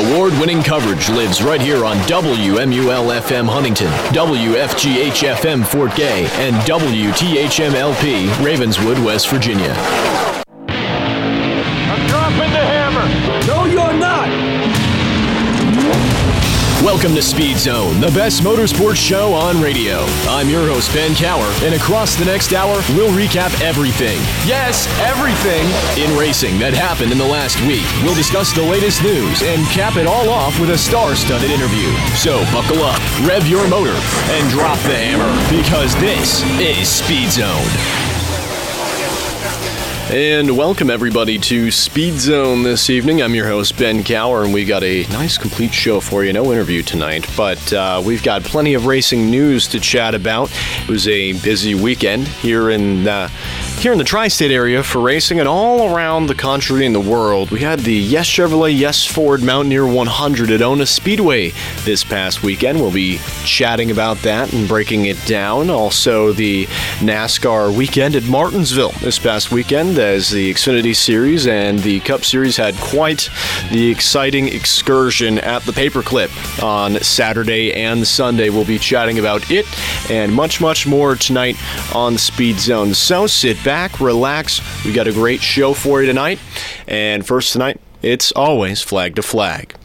Award winning coverage lives right here on WMUL FM Huntington, WFGH FM Fort Gay, and WTHMLP Ravenswood, West Virginia. Welcome to Speed Zone, the best motorsports show on radio. I'm your host, Ben Cower, and across the next hour, we'll recap everything. Yes, everything in racing that happened in the last week. We'll discuss the latest news and cap it all off with a star studded interview. So buckle up, rev your motor, and drop the hammer, because this is Speed Zone. And welcome everybody to Speed Zone this evening. I'm your host Ben Cower, and we got a nice complete show for you. No interview tonight, but uh, we've got plenty of racing news to chat about. It was a busy weekend here in uh, here in the tri-state area for racing, and all around the country and the world. We had the Yes Chevrolet, Yes Ford Mountaineer 100 at Ona Speedway this past weekend. We'll be chatting about that and breaking it down. Also, the NASCAR weekend at Martinsville this past weekend as the Xfinity Series and the Cup Series had quite the exciting excursion at the Paperclip on Saturday and Sunday. We'll be chatting about it and much, much more tonight on Speed Zone. So sit back, relax. We got a great show for you tonight. And first tonight, it's always flag to flag.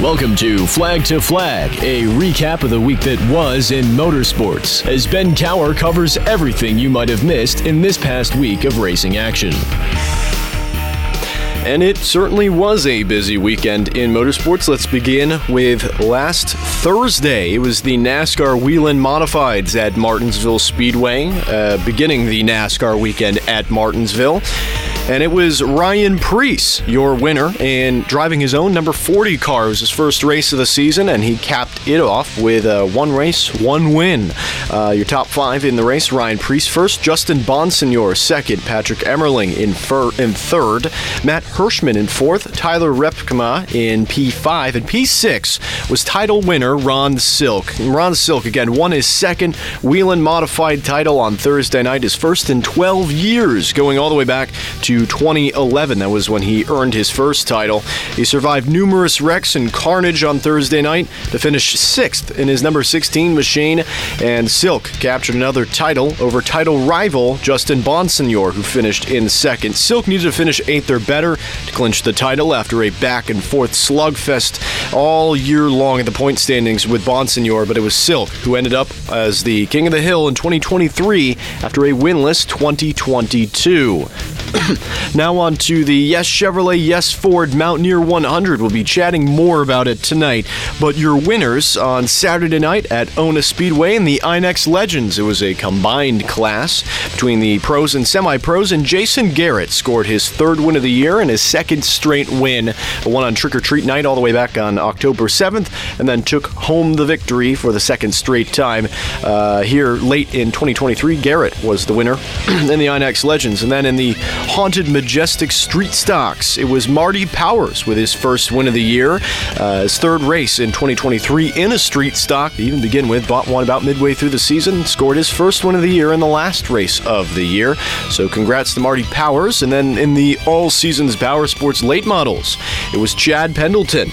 Welcome to Flag to Flag, a recap of the week that was in motorsports, as Ben Cower covers everything you might have missed in this past week of racing action. And it certainly was a busy weekend in motorsports. Let's begin with last Thursday. It was the NASCAR Whelen Modifieds at Martinsville Speedway, uh, beginning the NASCAR weekend at Martinsville. And it was Ryan Preece, your winner, in driving his own number 40 car. It was his first race of the season, and he capped it off with uh, one race, one win. Uh, your top five in the race Ryan Preece first, Justin Bonsignor second, Patrick Emmerling in, fir- in third, Matt Hirschman in fourth, Tyler Rypkema in P5, and P6 was title winner Ron Silk. Ron Silk, again, won his second Whelen Modified title on Thursday night, his first in 12 years, going all the way back to 2011. That was when he earned his first title. He survived numerous wrecks and carnage on Thursday night to finish sixth in his number 16 machine, and Silk captured another title over title rival Justin Bonsignor, who finished in second. Silk needed to finish eighth or better to clinch the title after a back and forth slugfest all year long at the point standings with Bonsignor, but it was Silk who ended up as the king of the hill in 2023 after a winless 2022. now on to the Yes Chevrolet, Yes Ford Mountaineer 100. We'll be chatting more about it tonight. But your winners on Saturday night at Ona Speedway and the Inex Legends. It was a combined class between the pros and semi-pros, and Jason Garrett scored his third win of the year and his second straight win. One on Trick or Treat night all the way back on October 7th, and then took home the victory for the second straight time. Uh, here late in 2023, Garrett was the winner in the Inex Legends, and then in the Haunted Majestic Street Stocks. It was Marty Powers with his first win of the year, uh, his third race in 2023 in a street stock to even begin with. Bought one about midway through the season, scored his first win of the year in the last race of the year. So congrats to Marty Powers. And then in the All Seasons Power Sports late models, it was Chad Pendleton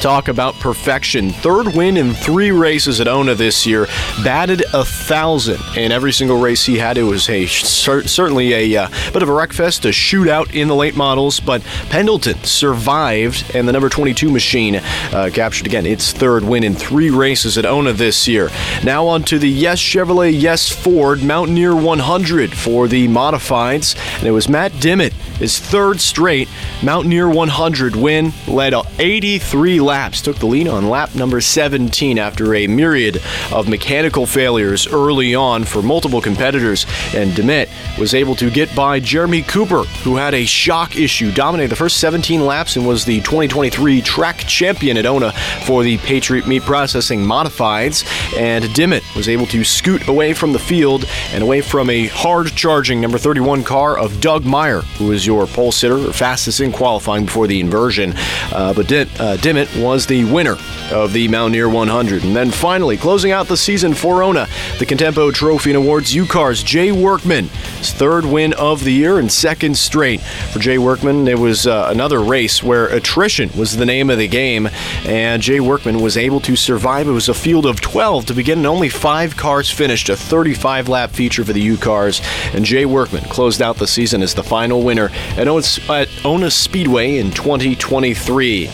talk about perfection. Third win in three races at Ona this year. Batted a thousand in every single race he had. It was a certainly a uh, bit of a wreckfest, a shootout in the late models, but Pendleton survived, and the number 22 machine uh, captured again its third win in three races at Ona this year. Now on to the Yes Chevrolet, Yes Ford Mountaineer 100 for the modifieds, and it was Matt Dimmitt, his third straight Mountaineer 100 win, led 83 laps, took the lead on lap number 17 after a myriad of mechanical failures early on for multiple competitors. And Dimmitt was able to get by Jeremy Cooper, who had a shock issue, dominated the first 17 laps and was the 2023 track champion at Ona for the Patriot Meat Processing Modifieds. And Dimmitt was able to scoot away from the field and away from a hard charging number 31 car of Doug Meyer, who was your pole sitter, fastest in qualifying before the inversion. Uh, but uh, Dimmitt was the winner of the Mountaineer 100. And then finally, closing out the season for Ona, the Contempo Trophy and Awards UCAR's Jay Workman, his third win of the year and second straight. For Jay Workman, it was uh, another race where attrition was the name of the game, and Jay Workman was able to survive. It was a field of 12 to begin, and only five cars finished, a 35 lap feature for the UCARs. And Jay Workman closed out the season as the final winner at Ona Speedway in 2023.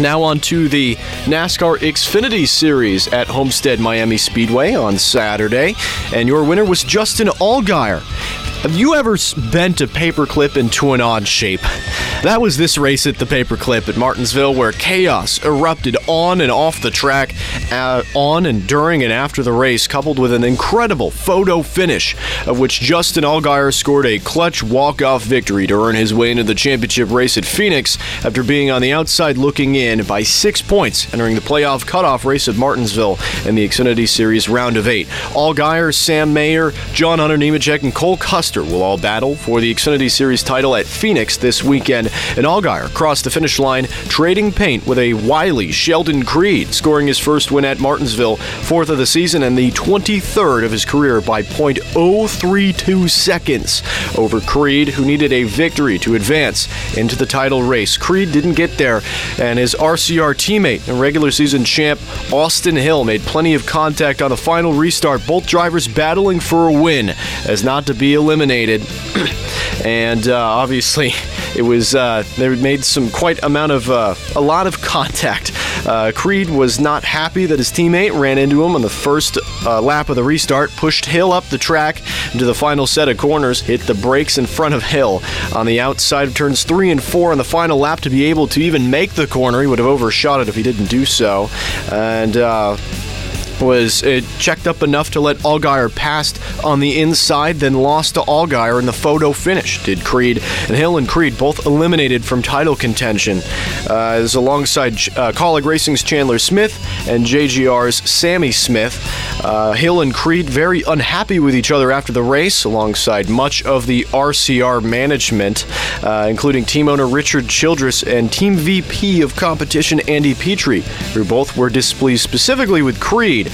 Now on to the NASCAR Xfinity Series at Homestead Miami Speedway on Saturday, and your winner was Justin Allgaier. Have you ever bent a paperclip into an odd shape? That was this race at the paperclip at Martinsville, where chaos erupted on and off the track, uh, on and during and after the race, coupled with an incredible photo finish, of which Justin Allgaier scored a clutch walk-off victory to earn his way into the championship race at Phoenix after being on the outside looking in by six points, entering the playoff cutoff race at Martinsville in the Xfinity Series round of eight. Allgaier, Sam Mayer, John Hunter Nemechek, and Cole Custer will all battle for the Xfinity Series title at Phoenix this weekend. And Allgaier crossed the finish line trading paint with a wily Sheldon Creed, scoring his first win at Martinsville, fourth of the season and the 23rd of his career by .032 seconds over Creed, who needed a victory to advance into the title race. Creed didn't get there, and his RCR teammate and regular season champ Austin Hill made plenty of contact on the final restart, both drivers battling for a win as not to be eliminated and uh, obviously, it was uh, they made some quite amount of uh, a lot of contact. Uh, Creed was not happy that his teammate ran into him on the first uh, lap of the restart, pushed Hill up the track into the final set of corners, hit the brakes in front of Hill on the outside of turns three and four on the final lap to be able to even make the corner. He would have overshot it if he didn't do so, and uh, was uh, checked up enough to let Allgaier pass on the inside, then lost to Allgaier in the photo finish. Did Creed and Hill and Creed both eliminated from title contention uh, as alongside uh, Racing's Chandler Smith and JGR's Sammy Smith. Uh, Hill and Creed very unhappy with each other after the race, alongside much of the RCR management, uh, including team owner Richard Childress and team VP of competition Andy Petree, who both were displeased specifically with Creed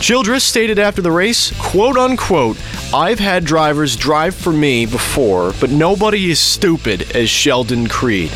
Childress stated after the race, quote unquote, I've had drivers drive for me before, but nobody is stupid as Sheldon Creed.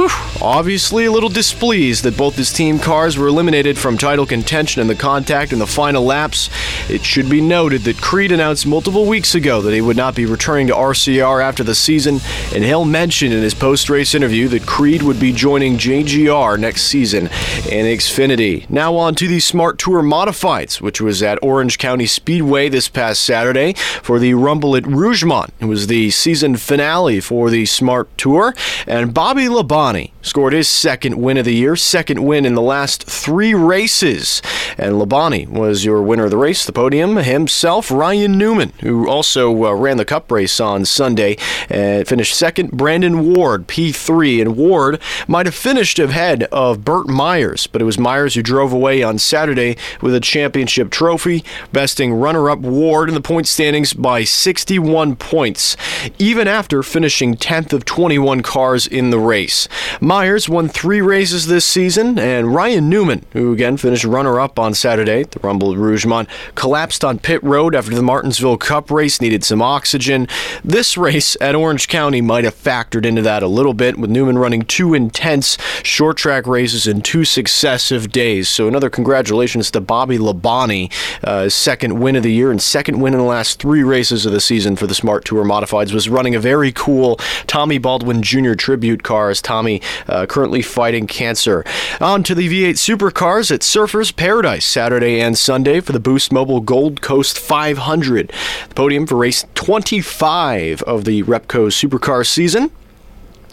Whew. Obviously, a little displeased that both his team cars were eliminated from title contention in the contact in the final laps. It should be noted that Creed announced multiple weeks ago that he would not be returning to RCR after the season, and Hill mentioned in his post race interview that Creed would be joining JGR next season in Xfinity. Now, on to the Smart Tour Modifieds, which was at Orange County Speedway this past Saturday for the Rumble at Rougemont. It was the season finale for the Smart Tour, and Bobby Labonte money scored his second win of the year, second win in the last three races. And Labonte was your winner of the race, the podium himself, Ryan Newman, who also uh, ran the cup race on Sunday and finished second. Brandon Ward, P3, and Ward might have finished ahead of Burt Myers, but it was Myers who drove away on Saturday with a championship trophy, besting runner up Ward in the point standings by 61 points, even after finishing 10th of 21 cars in the race. Myers won three races this season, and Ryan Newman, who again finished runner up on Saturday at the Rumble Rougemont, collapsed on pit road after the Martinsville Cup race, needed some oxygen. This race at Orange County might have factored into that a little bit, with Newman running two intense short track races in two successive days. So, another congratulations to Bobby Labonte, uh, second win of the year and second win in the last three races of the season for the Smart Tour Modifieds. Was running a very cool Tommy Baldwin Jr. tribute car as Tommy uh, currently fighting cancer. On to the V8 Supercars at Surfers Paradise Saturday and Sunday for the Boost Mobile Gold Coast 500. The podium for race 25 of the Repco Supercar season.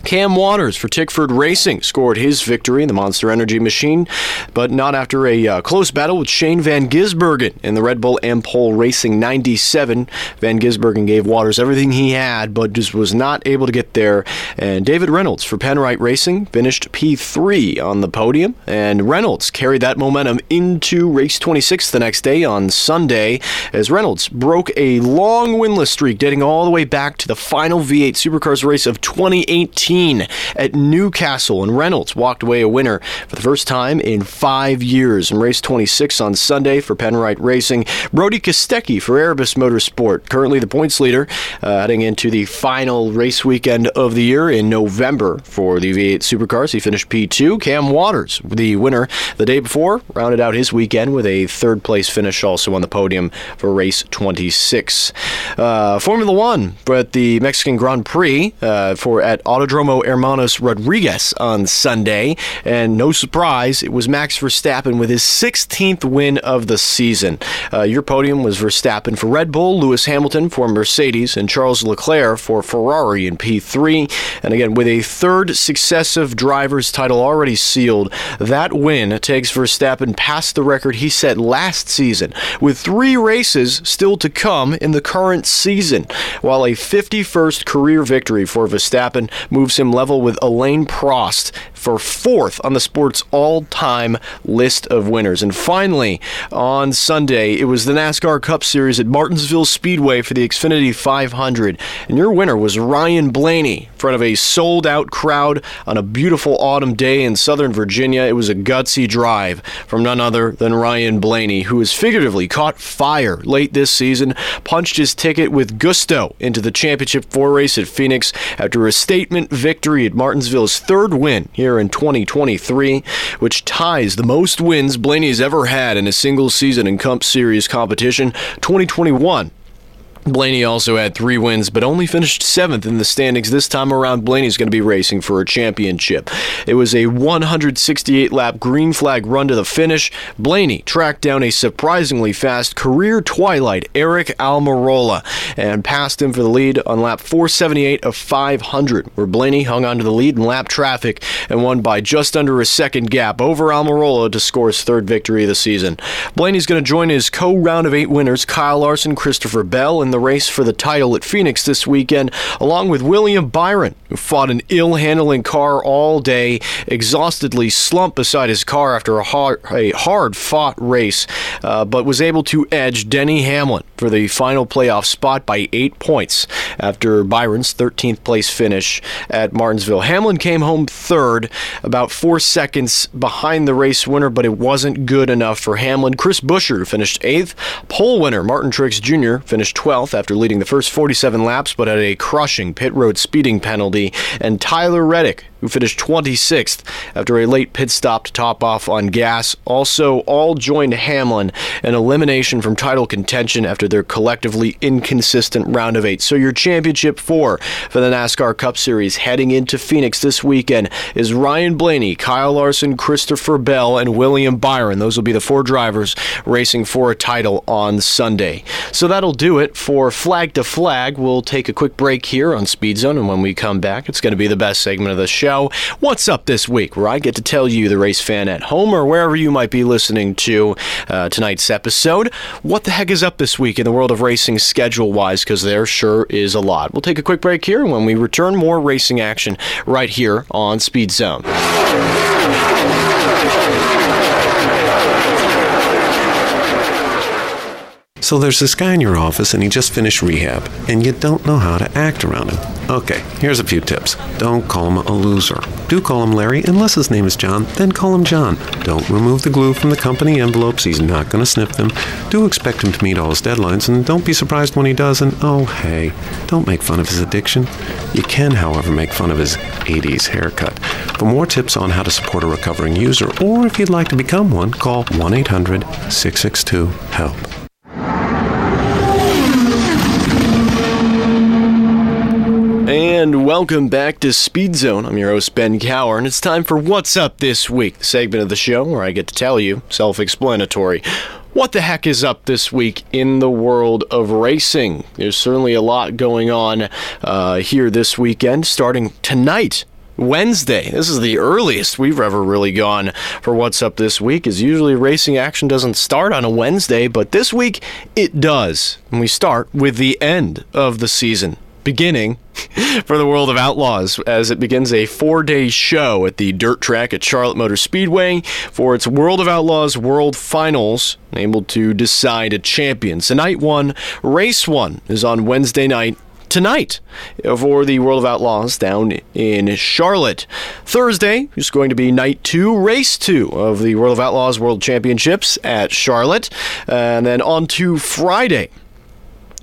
Cam Waters for Tickford Racing scored his victory in the Monster Energy machine, but not after a uh, close battle with Shane Van Gisbergen in the Red Bull Ampol Racing 97. Van Gisbergen gave Waters everything he had, but just was not able to get there. And David Reynolds for Penrite Racing finished P3 on the podium, and Reynolds carried that momentum into race 26 the next day on Sunday as Reynolds broke a long winless streak dating all the way back to the final V8 Supercars race of 2018 2019 at Newcastle, and Reynolds walked away a winner for the first time in five years. In race 26 on Sunday for Penrite Racing, Brody Kostecki for Erebus Motorsport, currently the points leader, uh, heading into the final race weekend of the year in November for the V8 Supercars. He finished P2. Cam Waters, the winner the day before, rounded out his weekend with a third place finish also on the podium for race 26. Uh, Formula One, but the Mexican Grand Prix uh, for at Autodromo Hermanos Rodriguez on Sunday, and no surprise, it was Max Verstappen with his 16th win of the season. Uh, your podium was Verstappen for Red Bull, Lewis Hamilton for Mercedes, and Charles Leclerc for Ferrari in P3. And again, with a third successive driver's title already sealed, that win takes Verstappen past the record he set last season, with three races still to come in the current season, while a 51st career victory for Verstappen moves him level with Alain Prost for fourth on the sport's all time list of winners. And finally, on Sunday, it was the NASCAR Cup Series at Martinsville Speedway for the Xfinity 500. And your winner was Ryan Blaney in front of a sold out crowd on a beautiful autumn day in Southern Virginia. It was a gutsy drive from none other than Ryan Blaney, who has figuratively caught fire late this season, punched his ticket with gusto into the championship four race at Phoenix after a statement victory at Martinsville's third win here in 2023, which ties the most wins Blaney has ever had in a single season in Cup Series competition. 2021 Blaney also had three wins, but only finished seventh in the standings. This time around, Blaney's going to be racing for a championship. It was a 168 lap green flag run to the finish. Blaney tracked down a surprisingly fast career twilight, Aric Almirola, and passed him for the lead on lap 478 of 500, where Blaney hung onto the lead in lap traffic and won by just under a second gap over Almirola to score his third victory of the season. Blaney's going to join his co round of eight winners, Kyle Larson, Christopher Bell, in the race for the title at Phoenix this weekend, along with William Byron, who fought an ill handling car all day, exhaustedly slumped beside his car after a hard, a hard fought race, uh, but was able to edge Denny Hamlin for the final playoff spot by eight points after Byron's 13th place finish at Martinsville. Hamlin came home third, about four seconds behind the race winner, but it wasn't good enough for Hamlin. Chris Buescher finished eighth. Pole winner Martin Truex Jr. finished 12th after leading the first 47 laps but had a crushing pit road speeding penalty, and Tyler Reddick who finished 26th after a late pit stop to top off on gas. Also, all joined Hamlin in elimination from title contention after their collectively inconsistent round of eight. So, your championship four for the NASCAR Cup Series heading into Phoenix this weekend is Ryan Blaney, Kyle Larson, Christopher Bell, and William Byron. Those will be the four drivers racing for a title on Sunday. So, that'll do it for Flag to Flag. We'll take a quick break here on Speed Zone, and when we come back, it's going to be the best segment of the show What's Up This Week, where I get to tell you, the race fan at home or wherever you might be listening to uh, tonight's episode, what the heck is up this week in the world of racing schedule wise, because there sure is a lot. We'll take a quick break here. and When we return, more racing action right here on Speed Zone. So there's this guy in your office and he just finished rehab, and you don't know how to act around him. Okay, here's a few tips. Don't call him a loser. Do call him Larry, unless his name is John, then call him John. Don't remove the glue from the company envelopes, he's not going to sniff them. Do expect him to meet all his deadlines, and don't be surprised when he does, and oh hey, don't make fun of his addiction. You can, however, make fun of his 80s haircut. For more tips on how to support a recovering user, or if you'd like to become one, call 1 800 662 HELP. And welcome back to Speed Zone. I'm your host, Ben Cower, and it's time for What's Up This Week, the segment of the show where I get to tell you, self explanatory, what the heck is up this week in the world of racing. There's certainly a lot going on uh, here this weekend, starting tonight. Wednesday. This is the earliest we've ever really gone for what's up this week. Is usually racing action doesn't start on a Wednesday, but this week it does. And we start with the end of the season beginning for the World of Outlaws as it begins a four day show at the dirt track at Charlotte Motor Speedway for its World of Outlaws World Finals, able to decide a champion. So, night one, race one is on Wednesday night tonight for the World of Outlaws down in Charlotte. Thursday is going to be night two, race two of the World of Outlaws World Championships at Charlotte. And then on to Friday.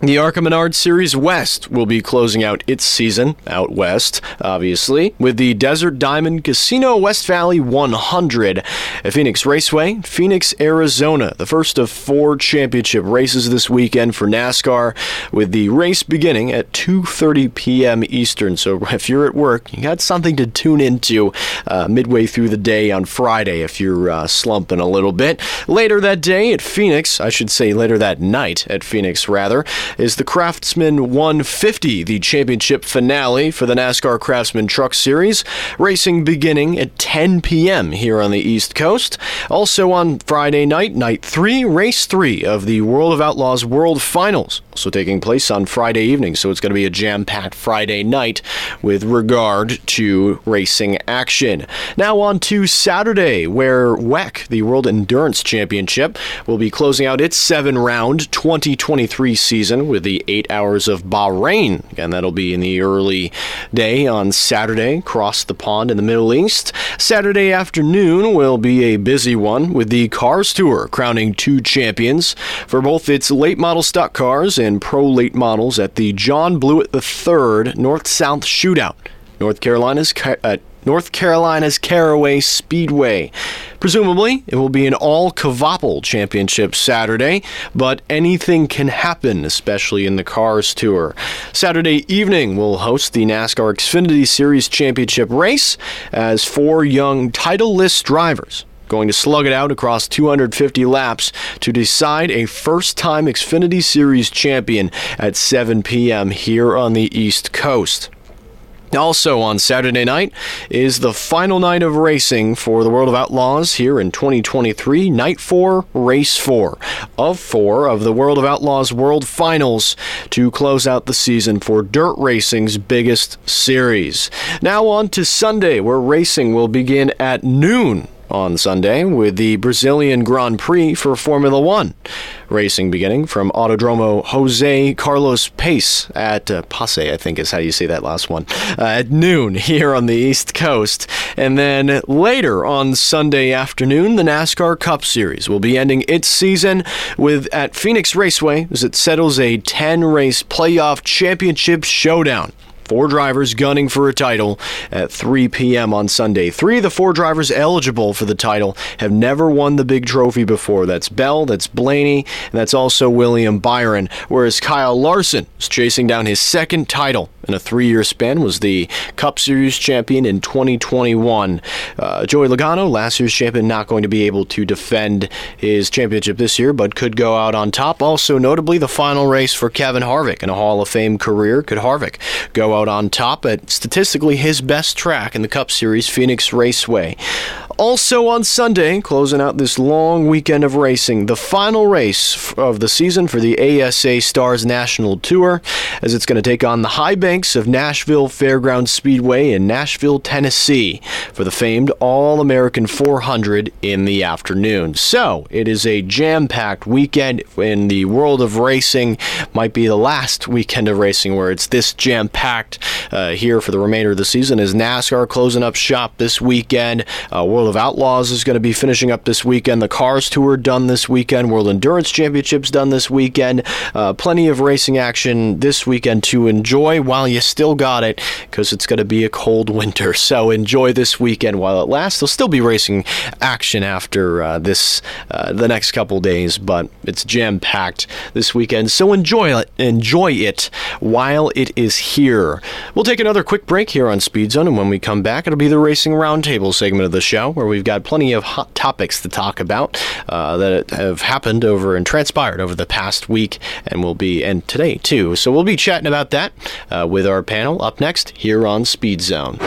The ARCA Menard Series West will be closing out its season out west, obviously, with the Desert Diamond Casino West Valley 100 at Phoenix Raceway, Phoenix, Arizona. The first of four championship races this weekend for NASCAR, with the race beginning at 2:30 p.m. Eastern. So if you're at work, you got something to tune into uh, midway through the day on Friday if you're uh, slumping a little bit. Later that day at Phoenix, I should say later that night at Phoenix rather is the Craftsman 150, the championship finale for the NASCAR Craftsman Truck Series. Racing beginning at 10 p.m. here on the East Coast. Also on Friday night, night three, race three of the World of Outlaws World Finals, also taking place on Friday evening. So it's going to be a jam packed Friday night with regard to racing action. Now on to Saturday, where WEC, the World Endurance Championship, will be closing out its seven round 2023 season with the eight hours of Bahrain. Again, that'll be in the early day on Saturday, across the pond in the Middle East. Saturday afternoon will be a busy one with the Cars Tour crowning two champions for both its late model stock cars and pro late models at the John Blewett III North South Shootout. North Carolina's uh, North Carolina's Caraway Speedway. Presumably, it will be an all Cavaple championship Saturday, but anything can happen, especially in the Cars Tour. Saturday evening, we'll host the NASCAR Xfinity Series Championship race as four young title-less drivers going to slug it out across 250 laps to decide a first time Xfinity Series champion at 7 p.m. here on the East Coast. Also on Saturday night is the final night of racing for the World of Outlaws here in 2023. Night 4, Race 4 of 4 of the World of Outlaws World Finals to close out the season for dirt racing's biggest series. Now on to Sunday where racing will begin at noon on Sunday with the Brazilian Grand Prix for Formula One. Racing beginning from Autodromo Jose Carlos Pace at uh, Passe, I think is how you say that last one, uh, at noon here on the East Coast. And then later on Sunday afternoon, the NASCAR Cup Series will be ending its season with at Phoenix Raceway as it settles a 10 race playoff championship showdown. Four drivers gunning for a title at 3 p.m. on Sunday. Three of the four drivers eligible for the title have never won the big trophy before. That's Bell, that's Blaney, and that's also William Byron. Whereas Kyle Larson is chasing down his second title in a three year span, was the Cup Series champion in 2021. Uh, Joey Logano, last year's champion, not going to be able to defend his championship this year, but could go out on top. Also, notably, the final race for Kevin Harvick in a Hall of Fame career. Could Harvick go out on top at statistically his best track in the Cup Series, Phoenix Raceway? Also on Sunday, closing out this long weekend of racing, the final race of the season for the ASA Stars National Tour, as it's going to take on the high banks of Nashville Fairgrounds Speedway in Nashville, Tennessee, for the famed All American 400 in the afternoon. So it is a jam packed weekend in the world of racing. Might be the last weekend of racing where it's this jam packed uh, here for the remainder of the season as NASCAR closing up shop this weekend. Uh, World World of Outlaws is going to be finishing up this weekend. The Cars Tour done this weekend. World Endurance Championships done this weekend. Uh, plenty of racing action this weekend to enjoy while you still got it because it's going to be a cold winter. So enjoy this weekend while it lasts. There'll still be racing action after uh, this uh, the next couple days, but it's jam packed this weekend. So enjoy it. Enjoy it while it is here. We'll take another quick break here on Speed Zone, and when we come back, it'll be the Racing Roundtable segment of the show where we've got plenty of hot topics to talk about uh, that have happened over and transpired over the past week, and will be and today too. So we'll be chatting about that uh, with our panel up next here on Speed Zone.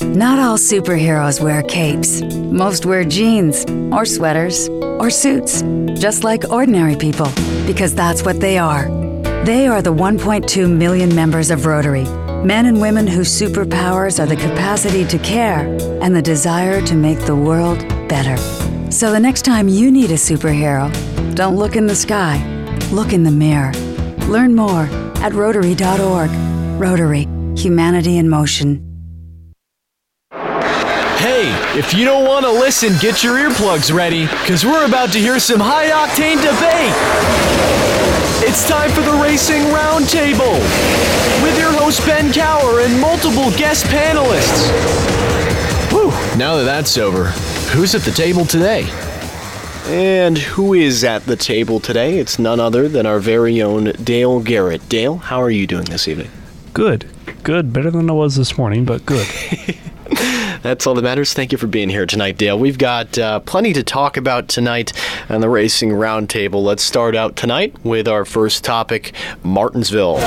Not all superheroes wear capes. Most wear jeans, or sweaters, or suits, just like ordinary people, because that's what they are. They are the 1.2 million members of Rotary, men and women whose superpowers are the capacity to care and the desire to make the world better. So the next time you need a superhero, don't look in the sky, look in the mirror. Learn more at Rotary.org. Rotary, humanity in motion. Hey, if you don't want to listen, get your earplugs ready, because we're about to hear some high octane debate. It's time for the Racing Roundtable with your host Ben Cower and multiple guest panelists. Whew, now that that's over, who's at the table today? And who is at the table today? It's none other than our very own Dale Garrett. Dale, how are you doing this evening? Good. Good. Better than I was this morning, but good. That's all that matters. Thank you for being here tonight, Dale. We've got uh, plenty to talk about tonight on the Racing Roundtable. Let's start out tonight with our first topic Martinsville.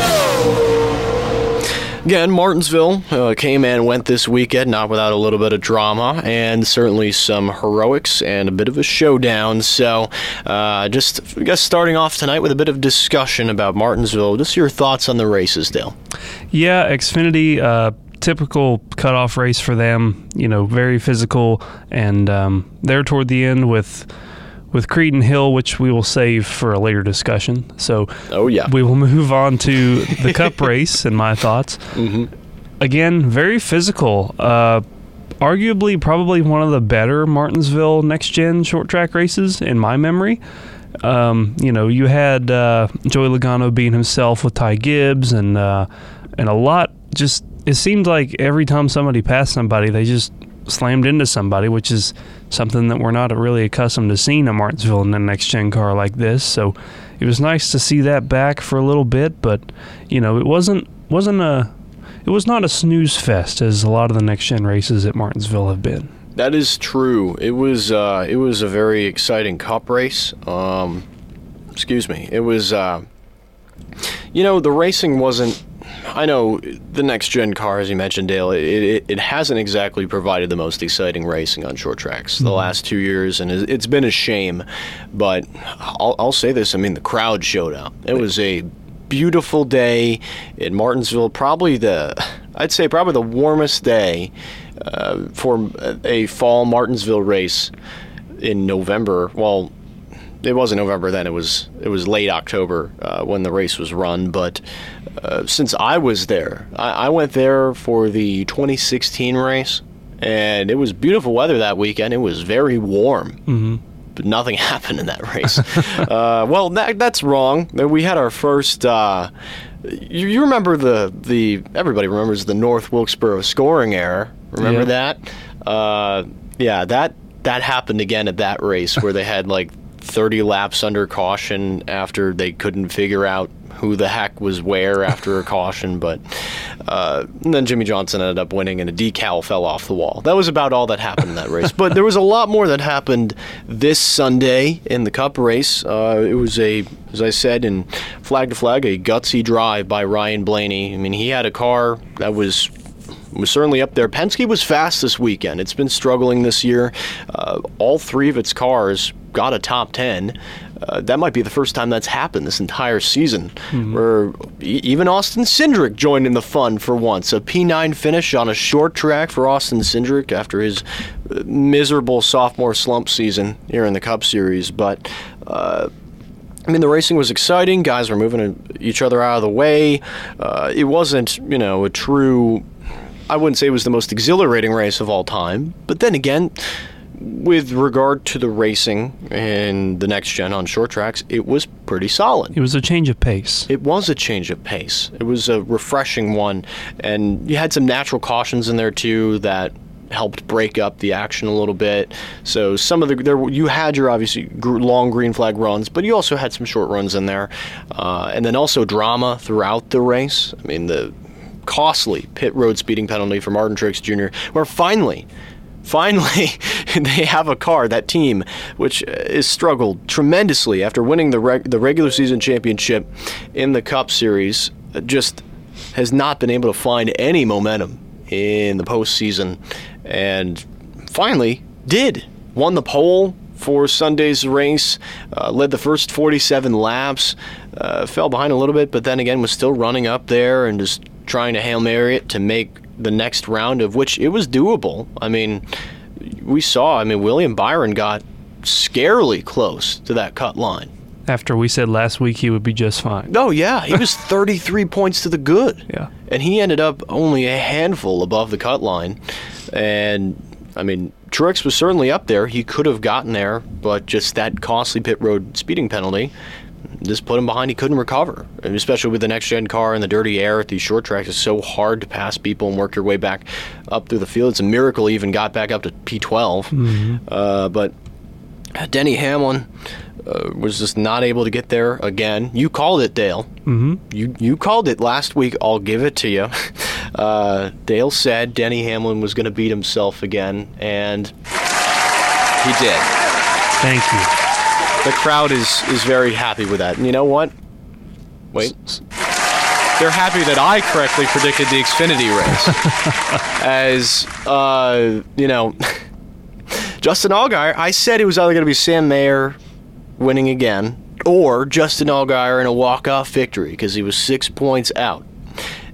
Again, Martinsville uh, came and went this weekend, not without a little bit of drama and certainly some heroics and a bit of a showdown. So, uh, just I guess starting off tonight with a bit of discussion about Martinsville. Just your thoughts on the races, Dale. Yeah, Xfinity, uh, typical cutoff race for them. You know, very physical, and um, there toward the end with with Creed and Hill, which we will save for a later discussion. So, oh yeah, we will move on to the Cup race and my thoughts. Mm-hmm. Again, very physical. Uh, arguably, probably one of the better Martinsville next gen short track races in my memory. Um, you know, you had uh, Joey Logano being himself with Ty Gibbs, and uh, and a lot. Just it seemed like every time somebody passed somebody, they just slammed into somebody, which is something that we're not really accustomed to seeing in Martinsville in a next gen car like this. So it was nice to see that back for a little bit, but you know, it wasn't wasn't a it was not a snooze fest as a lot of the next gen races at Martinsville have been. That is true. It was uh, it was a very exciting cup race. Um, excuse me. It was uh, you know the racing wasn't I know the next gen car, as you mentioned, Dale, it, it, it, hasn't exactly provided the most exciting racing on short tracks the mm-hmm. last two years, and it's been a shame. But I'll, I'll say this I mean, the crowd showed up. It was a beautiful day in Martinsville, probably the, I'd say, probably the warmest day uh, for a fall Martinsville race in November. Well, it wasn't November then. It was it was late October uh, when the race was run. But uh, since I was there, I, I, went there for the 2016 race, and it was beautiful weather that weekend. It was very warm. Mm-hmm. But nothing happened in that race. uh, well, that, that's wrong. We had our first. Uh, you, you, remember the the everybody remembers the North Wilkesboro scoring error. Remember yeah. that? Uh, yeah, that that happened again at that race where they had like 30 laps under caution after they couldn't figure out who the heck was where after a caution. But uh, then Jimmie Johnson ended up winning, and a decal fell off the wall. That was about all that happened in that race. but there was a lot more that happened this Sunday in the Cup race. Uh, it was a, as I said, in flag to flag, a gutsy drive by Ryan Blaney. I mean, he had a car that was was certainly up there. Penske was fast this weekend. It's been struggling this year. Uh, all three of its cars got a top 10. Uh, that might be the first time that's happened this entire season, mm-hmm. where even Austin Cindric joined in the fun for once. A P9 finish on a short track for Austin Cindric after his uh, miserable sophomore slump season here in the Cup Series. But uh, I mean, the racing was exciting. Guys were moving each other out of the way. Uh, it wasn't, you know, a true. I wouldn't say it was the most exhilarating race of all time, but then again, with regard to the racing and the next gen on short tracks, it was pretty solid. It was a change of pace. It was a change of pace. It was a refreshing one, and you had some natural cautions in there too that helped break up the action a little bit. So some of the there you had your obviously long green flag runs, but you also had some short runs in there, uh, and then also drama throughout the race. I mean the costly pit road speeding penalty for Martin Truex Jr. Where finally finally they have a car that team which has struggled tremendously after winning the reg- the regular season championship in the cup series. Just has not been able to find any momentum in the postseason and finally did. Won the pole for Sunday's race, uh, led the first 47 laps, uh, fell behind a little bit, but then again was still running up there and just trying to Hail Mary it to make the next round of which it was doable. I mean, we saw, I mean, William Byron got scarily close to that cut line. After we said last week he would be just fine. Oh yeah, he was 33 points to the good. Yeah. And he ended up only a handful above the cut line. And I mean, Truex was certainly up there. He could have gotten there, but just that costly pit road speeding penalty just put him behind. He couldn't recover, and especially with the next gen car and the dirty air at these short tracks. It's so hard to pass people and work your way back up through the field. It's a miracle he even got back up to P12. Uh, but Denny Hamlin uh, was just not able to get there again. You called it, Dale. Mm-hmm. You you called it last week. I'll give it to you. Uh, Dale said Denny Hamlin was going to beat himself again, and he did. Thank you. The crowd is is very happy with that. And you know what? Wait. They're happy that I correctly predicted the Xfinity race. As uh, you know, Justin Allgaier, I said it was either going to be Sam Mayer winning again or Justin Allgaier in a walk-off victory because he was six points out.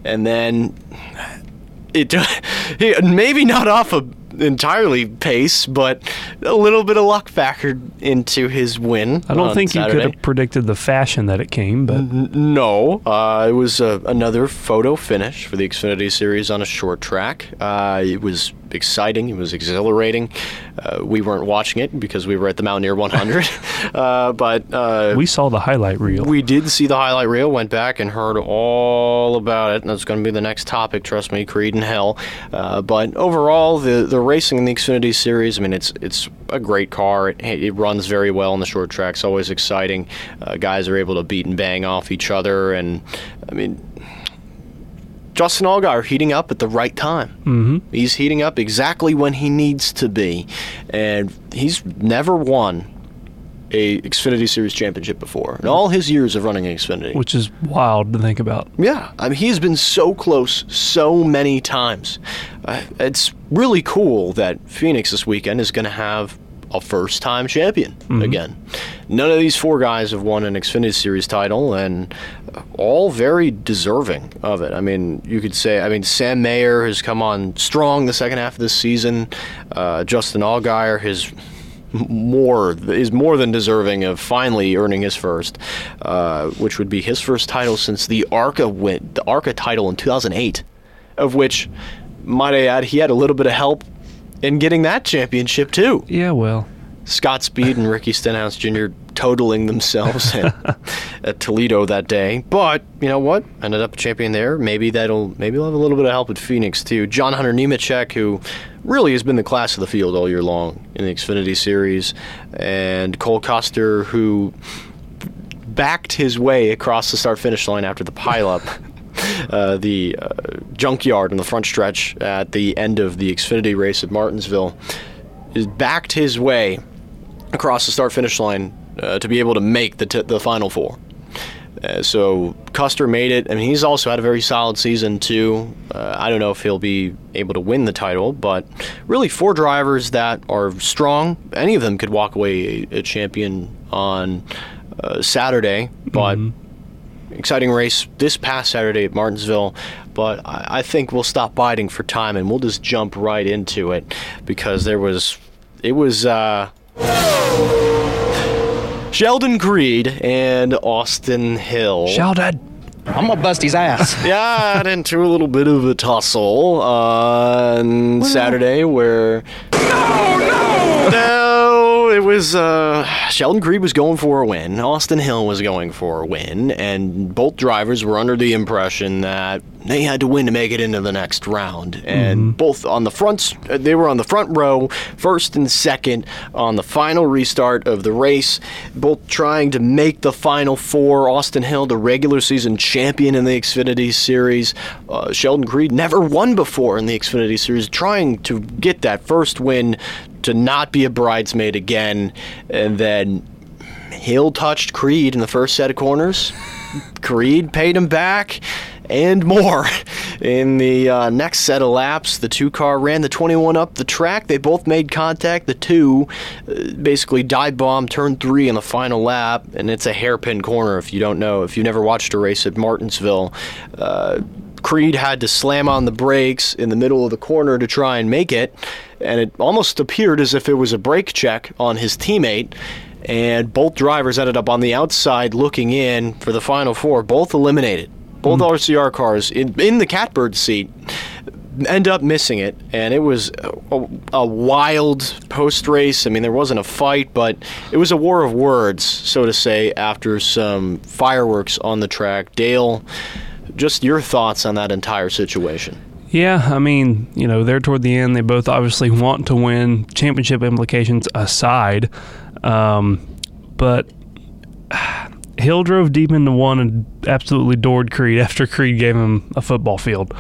And then it he, maybe not off a entirely pace, but a little bit of luck factored into his win. I don't on think you could have predicted the fashion that it came, but No, uh, it was uh, another photo finish for the Xfinity Series on a short track. Uh, it was exciting. It was exhilarating. Uh, we weren't watching it because we were at the Mountaineer 100, uh, but uh, we saw the highlight reel. we did see the highlight reel. Went back and heard all about it. And that's going to be the next topic. Trust me, Creed and Hell. Uh, but overall, the the racing in the Xfinity Series. I mean, it's it's a great car. It, it runs very well on the short tracks. Always exciting. Uh, guys are able to beat and bang off each other. And I mean, Justin Allgaier heating up at the right time. Mm-hmm. He's heating up exactly when he needs to be, and he's never won a Xfinity Series championship before in all his years of running Xfinity. which is wild to think about. Yeah, I mean he's been so close so many times. Uh, it's really cool that Phoenix this weekend is going to have a first-time champion again. None of these four guys have won an Xfinity Series title, and all very deserving of it. I mean, you could say, I mean, Sam Mayer has come on strong the second half of this season. Uh, Justin Allgaier has more is more than deserving of finally earning his first, uh, which would be his first title since the ARCA win the ARCA title in 2008, of which, might I add, he had a little bit of help in getting that championship too. Yeah, well, Scott Speed and Ricky Stenhouse Jr. totaling themselves at, at Toledo that day. But you know what? Ended up a champion there. Maybe that'll maybe he'll have a little bit of help at Phoenix too. John Hunter Nemechek, who really has been the class of the field all year long in the Xfinity Series, and Cole Custer, who backed his way across the start finish line after the pileup. Uh, the uh, junkyard in the front stretch at the end of the Xfinity race at Martinsville is backed his way across the start finish line uh, to be able to make the, t- the final four. Uh, so Custer made it. I mean, he's also had a very solid season too. Uh, I don't know if he'll be able to win the title, but really four drivers that are strong. Any of them could walk away a, a champion on uh, Saturday, but exciting race this past Saturday at Martinsville. But I, I think we'll stop biding for time and we'll just jump right into it because there was, it was. Uh, Sheldon Creed and Austin Hill. Sheldon. I'm gonna bust his ass. yeah, got into a little bit of a tussle on Saturday where. No, no! It was. Uh, Sheldon Creed was going for a win. Austin Hill was going for a win. And both drivers were under the impression that they had to win to make it into the next round. And both on the front, they were on the front row, first and second on the final restart of the race, both trying to make the final four. Austin Hill, the regular season champion in the Xfinity Series. Uh, Sheldon Creed never won before in the Xfinity Series, trying to get that first win to not be a bridesmaid again. And then Hill touched Creed in the first set of corners. Creed paid him back and more. In the uh, next set of laps, the two car ran the 21 up the track. They both made contact. The two uh, basically dive bomb turn three in the final lap, and it's a hairpin corner if you don't know. If you've never watched a race at Martinsville, uh, Creed had to slam on the brakes in the middle of the corner to try and make it, and it almost appeared as if it was a brake check on his teammate. And both drivers ended up on the outside looking in for the final four, both eliminated. Both hmm. RCR cars in, in the catbird seat end up missing it, and it was a, a wild post race. I mean, there wasn't a fight, but it was a war of words, so to say, after some fireworks on the track. Dale, just your thoughts on that entire situation. Yeah, I mean, you know, they're toward the end. They both obviously want to win, championship implications aside. Um, but Hill drove deep into one and absolutely doored Creed after Creed gave him a football field.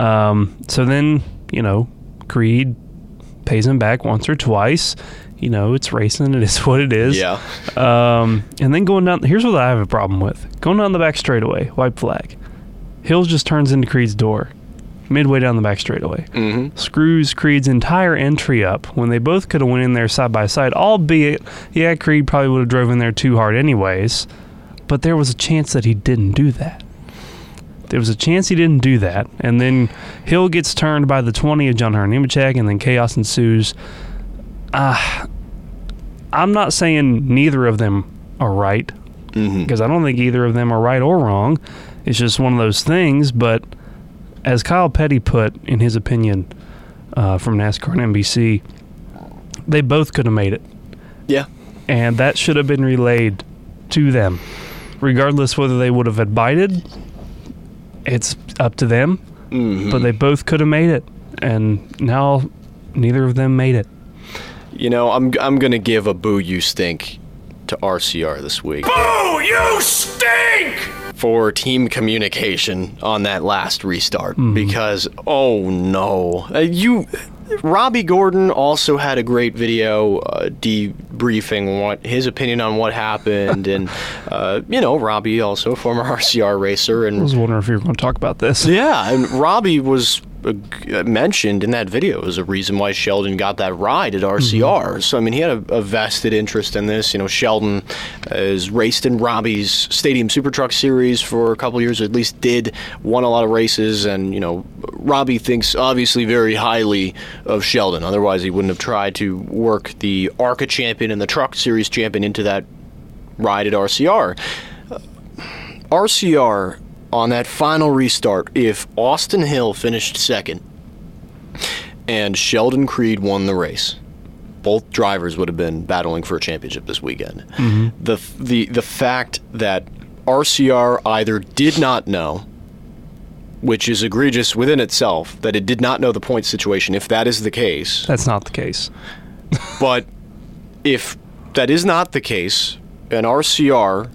Um, so then, you know, Creed pays him back once or twice. You know, it's racing. It is what it is. Yeah. Um, and then going down, here's what I have a problem with. Going down the back straightaway, white flag. Hills just turns into Creed's door midway down the back straightaway. Mm-hmm. Screws Creed's entire entry up when they both could have went in there side by side. Albeit, yeah, Creed probably would have drove in there too hard anyways. But there was a chance that he didn't do that. There was a chance he didn't do that, and then Hill gets turned by the 20 of John Nemechek, and then chaos ensues. Uh, I'm not saying neither of them are right, because I don't think either of them are right or wrong. It's just one of those things, but as Kyle Petty put in his opinion uh, from NASCAR and NBC, they both could have made it. Yeah. And that should have been relayed to them. Regardless whether they would have abided, it's up to them. Mm-hmm. But they both could have made it. And now neither of them made it. You know, I'm I'm gonna give a boo you stink to RCR this week. Boo, you stink! For team communication on that last restart because oh no uh, you Robby Gordon also had a great video uh, debriefing what his opinion on what happened and uh, you know Robby also a former RCR racer and I was wondering if you were going to talk about this. yeah, and Robby was Uh, uh, mentioned in that video as a reason why Sheldon got that ride at mm-hmm. RCR. So I mean, he had a, a vested interest in this. You know, Sheldon uh, has raced in Robby's Stadium Super Truck Series for a couple years, at least did, won a lot of races, and you know, Robby thinks obviously very highly of Sheldon. Otherwise, he wouldn't have tried to work the ARCA champion and the Truck Series champion into that ride at RCR. RCR on that final restart, if Austin Hill finished second and Sheldon Creed won the race, both drivers would have been battling for a championship this weekend. Mm-hmm. The the the fact that RCR either did not know, which is egregious within itself, that it did not know the point situation. If that is the case, That's not the case. but if that is not the case, and RCR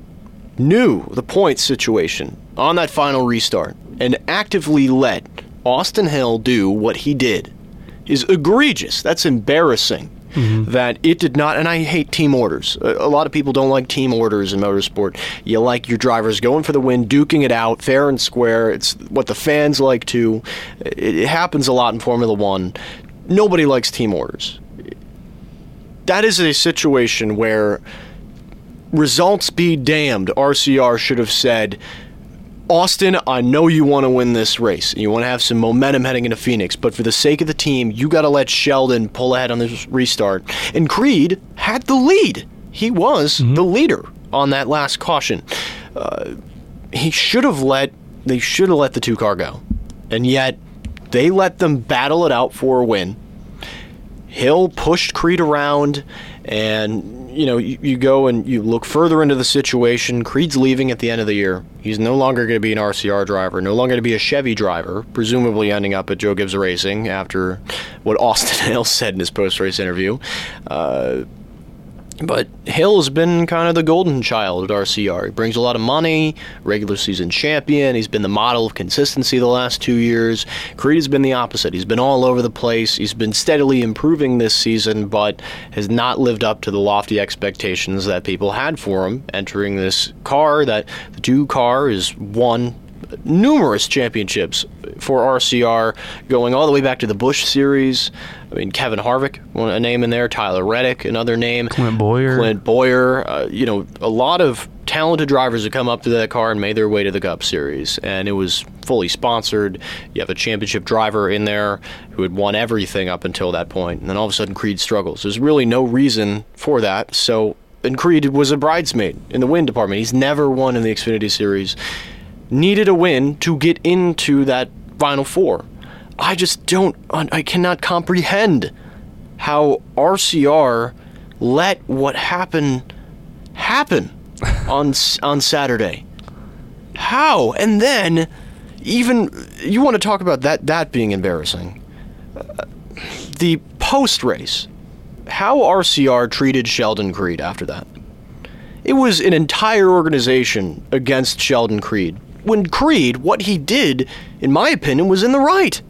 knew the point situation on that final restart and actively let Austin Hill do what he did is egregious. That's embarrassing. Mm-hmm. That it did not, and I hate team orders. A, a lot of people don't like team orders in motorsport. You like your drivers going for the win, duking it out, fair and square. It's what the fans like too. It, it happens a lot in Formula One. Nobody likes team orders that is a situation where results be damned. RCR should have said, Austin, I know you want to win this race. You want to have some momentum heading into Phoenix, but for the sake of the team, you got to let Sheldon pull ahead on this restart. And Creed had the lead. He was the leader on that last caution. Uh, he should have let they should have let the two car go, and yet they let them battle it out for a win. Hill pushed Creed around, and you know you, you go and you look further into the situation. Creed's leaving at the end of the year. He's no longer going to be an RCR driver, no longer to be a Chevy driver, presumably ending up at Joe Gibbs Racing after what Austin Hill said in his post-race interview. Uh, but Hill's been kind of the golden child at RCR. He brings a lot of money, regular season champion. He's been the model of consistency the last two years. Creed has been the opposite. He's been all over the place. He's been steadily improving this season, but has not lived up to the lofty expectations that people had for him entering this car. That the two car is one numerous championships for RCR, going all the way back to the Busch Series. I mean, Kevin Harvick, a name in there. Tyler Reddick, another name. Clint Bowyer. Clint Bowyer. Uh, you know, a lot of talented drivers have come up to that car and made their way to the Cup Series, and it was fully sponsored. You have a championship driver in there who had won everything up until that point, and then all of a sudden Creed struggles. There's really no reason for that. So, and Creed was a bridesmaid in the win department. He's never won in the Xfinity Series. Needed a win to get into that Final Four. I just don't. I cannot comprehend how RCR let what happened happen on on Saturday. How? And then even you want to talk about that that being embarrassing. Uh, the post race, how RCR treated Sheldon Creed after that. It was an entire organization against Sheldon Creed. When Creed, what he did, in my opinion, was in the right.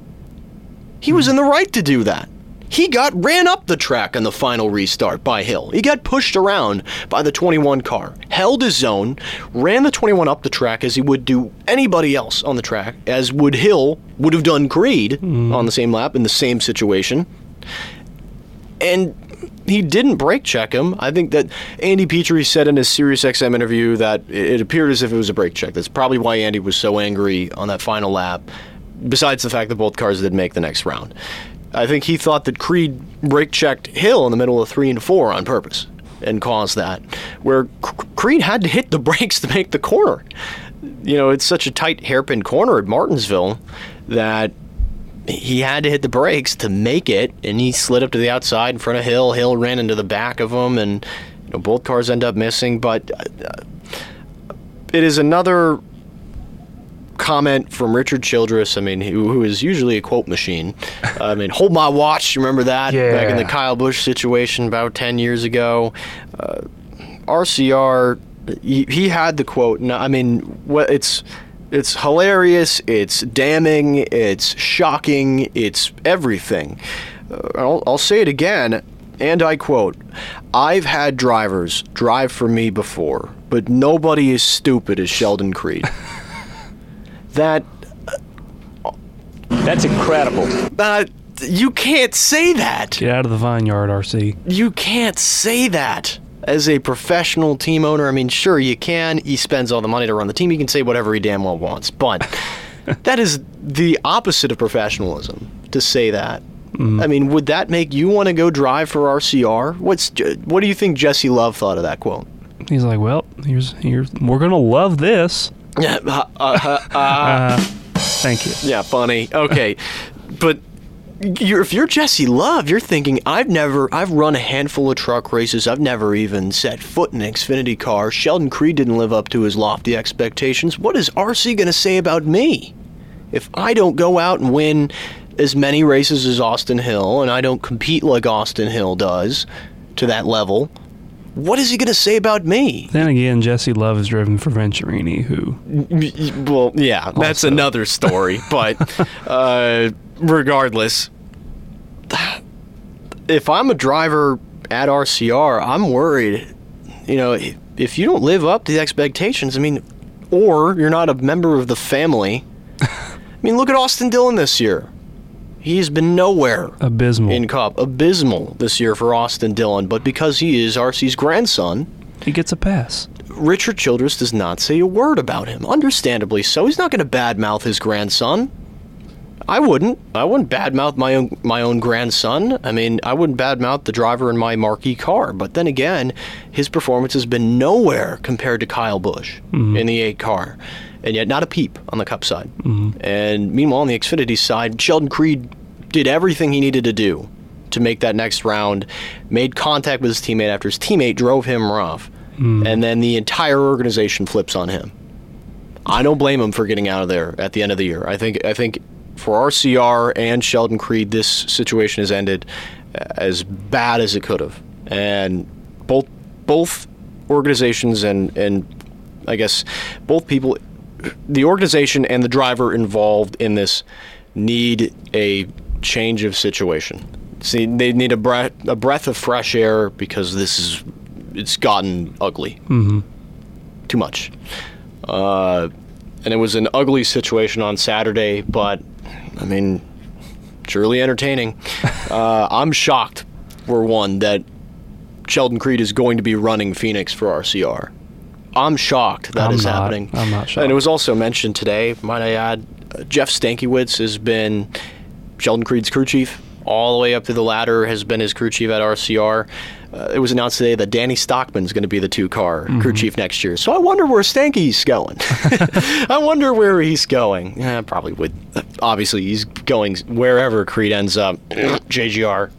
He was in the right to do that. He got ran up the track on the final restart by Hill. He got pushed around by the 21 car, held his zone, ran the 21 up the track as he would do anybody else on the track, as would Hill would have done Creed mm-hmm. on the same lap in the same situation. And he didn't brake check him. I think that Andy Petree said in his SiriusXM interview that it appeared as if it was a brake check. That's probably why Andy was so angry on that final lap, besides the fact that both cars did make the next round. I think he thought that Creed brake checked Hill in the middle of three and four on purpose and caused that, where Creed had to hit the brakes to make the corner. You know, it's such a tight hairpin corner at Martinsville that he had to hit the brakes to make it, and he slid up to the outside in front of Hill. Hill ran into the back of him, and you know, both cars end up missing. But uh, it is another comment from Richard Childress. I mean, who, who is usually a quote machine. I mean, hold my watch. You remember that back in the Kyle Busch situation about ten years ago. Uh, RCR, he, he had the quote. And I mean, what it's. It's hilarious. It's damning. It's shocking. It's everything. Uh, I'll, I'll say it again, and I quote I've had drivers drive for me before, but nobody is stupid as Sheldon Creed. that That's incredible. uh, you can't say that. Get out of the vineyard, RC. You can't say that as a professional team owner. I mean, sure, you can. He spends all the money to run the team. He can say whatever he damn well wants. But that is the opposite of professionalism to say that. I mean, would that make you want to go drive for RCR? What's what do you think Jesse Love thought of that quote? He's like, well, here's here's we're gonna love this. Yeah, uh, uh, uh, Thank you. yeah, funny. Okay, but you're, if you're Jesse Love, you're thinking, I've never, I've run a handful of truck races. I've never even set foot in an Xfinity car. Sheldon Creed didn't live up to his lofty expectations. What is RC going to say about me? If I don't go out and win as many races as Austin Hill, and I don't compete like Austin Hill does to that level, what is he going to say about me? Then again, Jesse Love is driven for Venturini, who Well, yeah, that's another story. But uh, regardless, if I'm a driver at RCR, I'm worried. You know, if- if you don't live up to the expectations, I mean, or you're not a member of the family. I mean, look at Austin Dillon this year. He's been nowhere abysmal. in Cup. Abysmal this year for Austin Dillon, but because he is RC's grandson, he gets a pass. Richard Childress does not say a word about him. Understandably so. He's not going to badmouth his grandson. I wouldn't. I wouldn't badmouth my own my own grandson. I mean, I wouldn't badmouth the driver in my marquee car. But then again, his performance has been nowhere compared to Kyle Busch mm-hmm. in the eight car, and yet not a peep on the Cup side. Mm-hmm. And meanwhile, on the Xfinity side, Sheldon Creed did everything he needed to do to make that next round. Made contact with his teammate after his teammate drove him rough, mm. and then the entire organization flips on him. I don't blame him for getting out of there at the end of the year. I think I think for RCR and Sheldon Creed, this situation has ended as bad as it could have, and both both organizations and and I guess both people, the organization and the driver involved in this need a change of situation. See, they need a breath a breath of fresh air because this is it's gotten ugly. Mm-hmm. Too much. Uh, and it was an ugly situation on Saturday, but I mean, surely entertaining. uh, I'm shocked, for one, that Sheldon Creed is going to be running Phoenix for RCR. I'm shocked that I'm is not. happening. I'm not shocked. And it was also mentioned today, might I add, uh, Jeff Stankiewicz has been Sheldon Creed's crew chief all the way up to the ladder, has been his crew chief at RCR. Uh, it was announced today that Danny Stockman's going to be the two car Mm-hmm. crew chief next year. So I wonder where Stanky's going. I wonder where he's going. Yeah, probably would. Obviously, he's going wherever Creed ends up. JGR.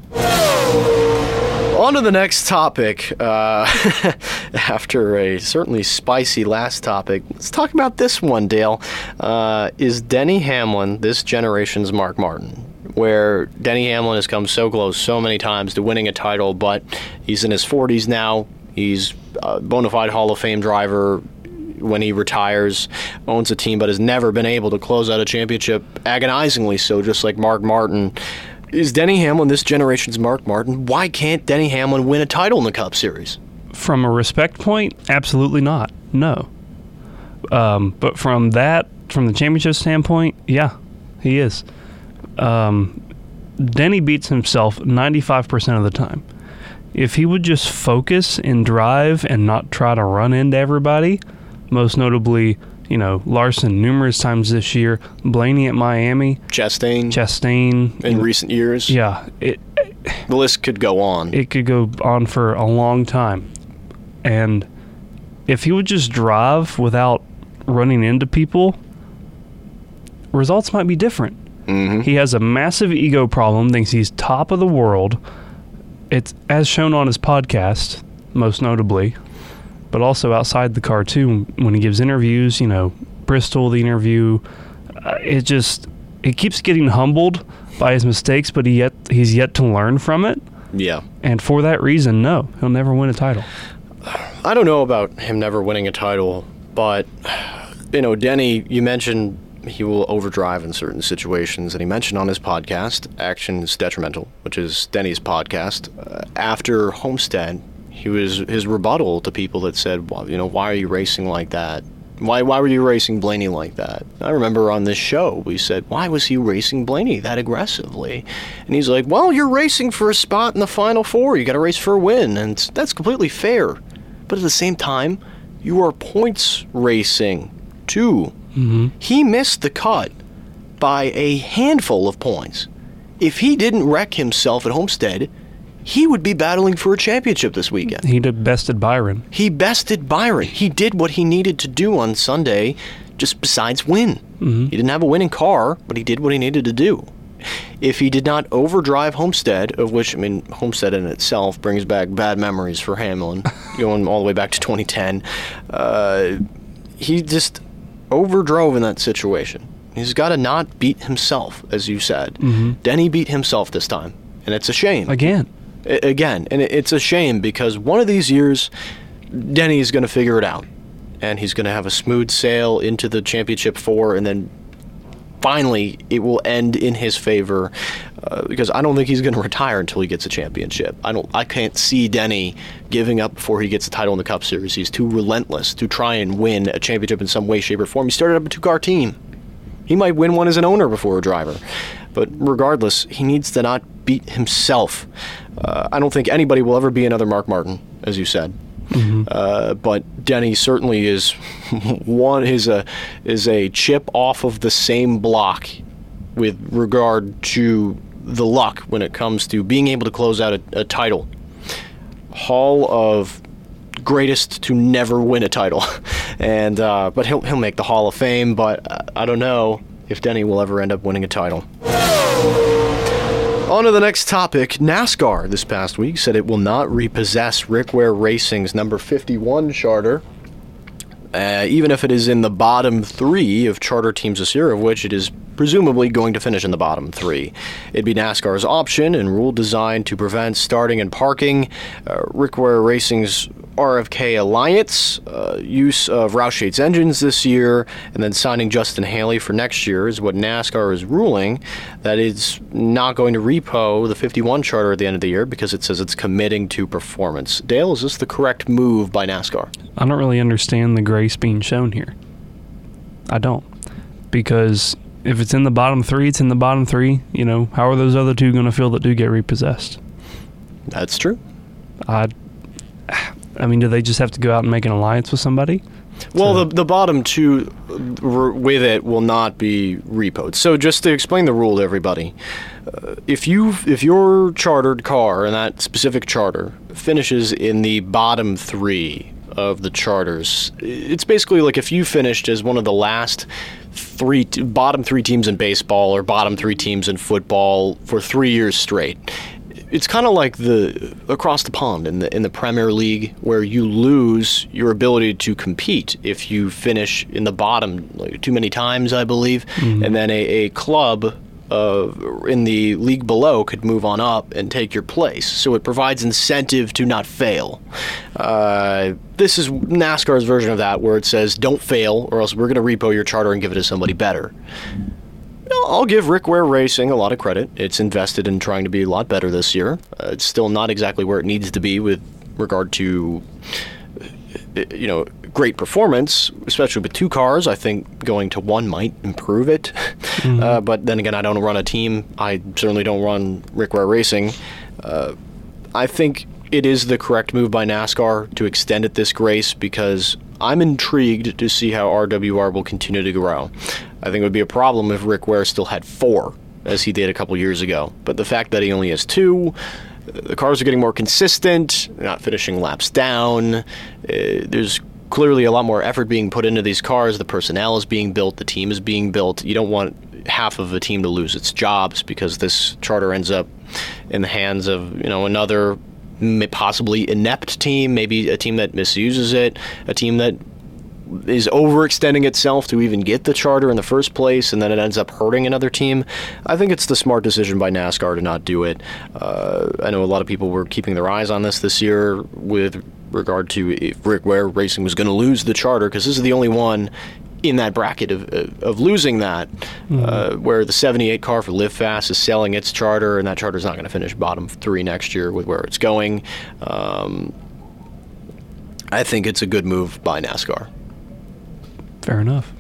On to the next topic. Uh, after a certainly spicy last topic, let's talk about this one, Dale. Uh, is Denny Hamlin this generation's Mark Martin? Where Denny Hamlin has come so close so many times to winning a title, but he's in his 40s now. He's a bona fide Hall of Fame driver when he retires, owns a team, but has never been able to close out a championship agonizingly so, just like Mark Martin. Is Denny Hamlin this generation's Mark Martin? Why can't Denny Hamlin win a title in the Cup Series? From a respect point, absolutely not. No. Um, but from that, from the championship standpoint, yeah, he is. Um, Denny beats himself 95% of the time. If he would just focus and drive and not try to run into everybody, most notably, you know, Larson numerous times this year, Blaney at Miami, Chastain Chastain. in recent years. yeah, it, The list could go on. it could go on for a long time. And if he would just drive without running into people, results might be different. Mhm. He has a massive ego problem, thinks he's top of the world. It's as shown on his podcast, most notably, but also outside the car too. When he gives interviews, you know, Bristol, the interview, uh, it just it keeps getting humbled by his mistakes, but he yet he's yet to learn from it. yeah. And for that reason, no, he'll never win a title. I don't know about him never winning a title, but you know, Denny, you mentioned he will overdrive in certain situations, and he mentioned on his podcast, "Actions Detrimental," which is Denny's podcast. Uh, after Homestead, he was his rebuttal to people that said, "Well, you know, why are you racing like that? Why why were you racing Blaney like that?" I remember on this show we said, "Why was he racing Blaney that aggressively?" And he's like, "Well, you're racing for a spot in the final four. You got to race for a win, and that's completely fair." But at the same time, you are points racing too. Mm-hmm. He missed the cut by a handful of points. If he didn't wreck himself at Homestead, he would be battling for a championship this weekend. He did bested Byron. He bested Byron. He did what he needed to do on Sunday, just besides win. He didn't have a winning car, but he did what he needed to do. If he did not overdrive Homestead, of which, I mean, Homestead in itself brings back bad memories for Hamlin, going all the way back to 2010, uh, he just overdrove in that situation. He's got to not beat himself, as you said. Denny beat himself this time, and it's a shame. Again, again, and it's a shame because one of these years, Denny is going to figure it out, and he's going to have a smooth sail into the championship four, and then finally it will end in his favor. Uh, because I don't think he's going to retire until he gets a championship. I don't. I can't see Denny giving up before he gets a title in the Cup Series. He's too relentless to try and win a championship in some way, shape, or form. He started up a two-car team. He might win one as an owner before a driver. But regardless, he needs to not beat himself. Uh, I don't think anybody will ever be another Mark Martin, as you said. Uh, but Denny certainly is one is a is a chip off of the same block with regard to the luck when it comes to being able to close out a, a title. Hall of greatest to never win a title, and uh, but he'll he'll make the Hall of Fame. But uh, I don't know if Denny will ever end up winning a title. On to the next topic. NASCAR this past week said it will not repossess Rick Ware Racing's number 51 charter, uh, even if it is in the bottom three of charter teams this year, of which it is presumably going to finish in the bottom three. It'd be NASCAR's option and rule designed to prevent starting and parking. Uh, Rick Ware Racing's RFK Alliance, uh, use of Roush engines this year, and then signing Justin Haley for next year is what NASCAR is ruling. That it's not going to repo the 51 charter at the end of the year because it says it's committing to performance. Dale, is this the correct move by NASCAR? I don't really understand the grace being shown here. I don't. Because if it's in the bottom three, it's in the bottom three. You know, how are those other two going to feel that do get repossessed? That's true. I, I mean, do they just have to go out and make an alliance with somebody? Well, the, the bottom two r- with it will not be repoed. So just to explain the rule to everybody, uh, if you if your chartered car and that specific charter finishes in the bottom three of the charters, it's basically like if you finished as one of the last three t- bottom three teams in baseball or bottom three teams in football for three years straight it's kind of like the across the pond in the in the Premier League, where you lose your ability to compete if you finish in the bottom like, too many times, I believe, mm-hmm. and then a, a club. Uh, in the league below could move on up and take your place. So it provides incentive to not fail. Uh, this is NASCAR's version of that, where it says, don't fail, or else we're going to repo your charter and give it to somebody better. I'll give Rick Ware Racing a lot of credit. It's invested in trying to be a lot better this year. Uh, it's still not exactly where it needs to be with regard to, uh, you know, great performance, especially with two cars. I think going to one might improve it. Uh, but then again, I don't run a team. I certainly don't run Rick Ware Racing. Uh, I think it is the correct move by NASCAR to extend it this grace because I'm intrigued to see how RWR will continue to grow. I think it would be a problem if Rick Ware still had four, as he did a couple years ago. But the fact that he only has two, the cars are getting more consistent, they're not finishing laps down. Uh, there's clearly a lot more effort being put into these cars. The personnel is being built, the team is being built. You don't want half of a team to lose its jobs because this charter ends up in the hands of you know another possibly inept team, maybe a team that misuses it, a team that is overextending itself to even get the charter in the first place, and then it ends up hurting another team. I think it's the smart decision by NASCAR to not do it. Uh, I know a lot of people were keeping their eyes on this this year with regard to if Rick Ware Racing was going to lose the charter, because this is the only one in that bracket of, of, of losing that, uh, where the 78 car for Live Fast is selling its charter, and that charter is not going to finish bottom three next year with where it's going. Um, I think it's a good move by NASCAR. Fair enough.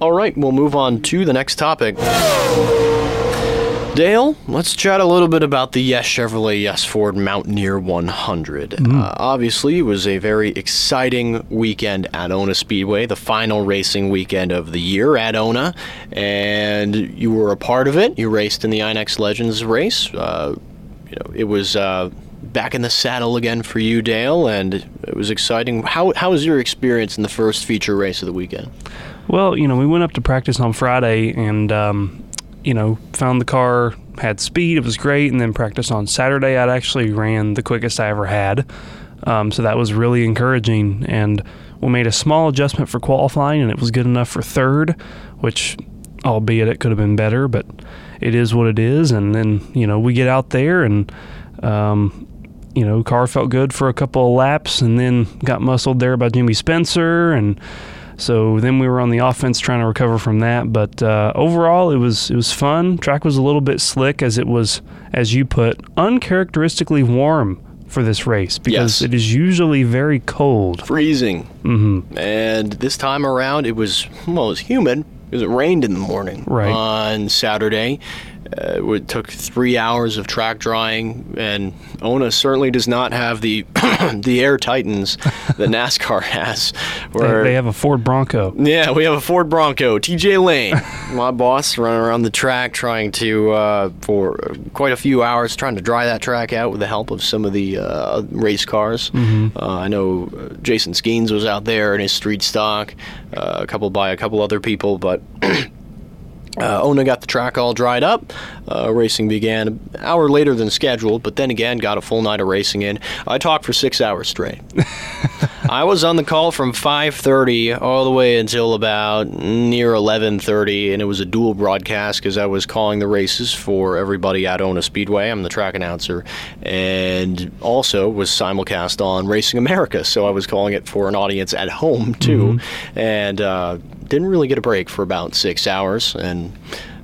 All right, we'll move on to the next topic. Dale, let's chat a little bit about the Yes Chevrolet Yes Ford Mountaineer 100. Uh, obviously, it was a very exciting weekend at Ona Speedway, the final racing weekend of the year at Ona, and you were a part of it. You raced in the INEX Legends race. Uh, you know, it was uh, back in the saddle again for you, Dale, and it was exciting. How how was your experience in the first feature race of the weekend? Well, you know, we went up to practice on Friday and, um, you know, found the car had speed. It was great. And then practice on Saturday, I'd actually ran the quickest I ever had. Um, so that was really encouraging. And we made a small adjustment for qualifying, and it was good enough for third, which, albeit it could have been better, but it is what it is. And then, you know, we get out there and, um, you know, car felt good for a couple of laps and then got muscled there by Jimmy Spencer. And so then we were on the offense trying to recover from that. But uh, overall, it was it was fun. Track was a little bit slick as it was, as you put, uncharacteristically warm for this race because Yes. it is usually very cold. freezing. Mm-hmm. And this time around, it was well, it was humid because it rained in the morning Right. on Saturday. Uh, it took three hours of track drying, and Ona certainly does not have the the air titans that NASCAR has. They, Where they have a Ford Bronco. yeah, we have a Ford Bronco, TJ Lane, my boss, running around the track trying to, uh, for quite a few hours, trying to dry that track out with the help of some of the uh, race cars. Uh, I know uh, Jason Skeens was out there in his street stock, uh, a couple by a couple other people, but. Uh, Ona got the track all dried up. Uh, racing began an hour later than scheduled, but then again got a full night of racing in. I talked for six hours straight. I was on the call from 5:30 all the way until about near 11:30, and it was a dual broadcast because I was calling the races for everybody at Ona Speedway. I'm the track announcer, and also was simulcast on Racing America, so I was calling it for an audience at home too, and uh, didn't really get a break for about six hours, and.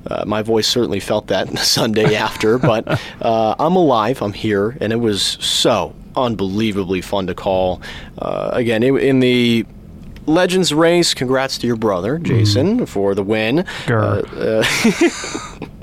Uh, my voice certainly felt that Sunday after, but uh, I'm alive. I'm here, and it was so unbelievably fun to call. Uh, again, in, in the Legends race. Congrats to your brother, Jason, for the win. Grr.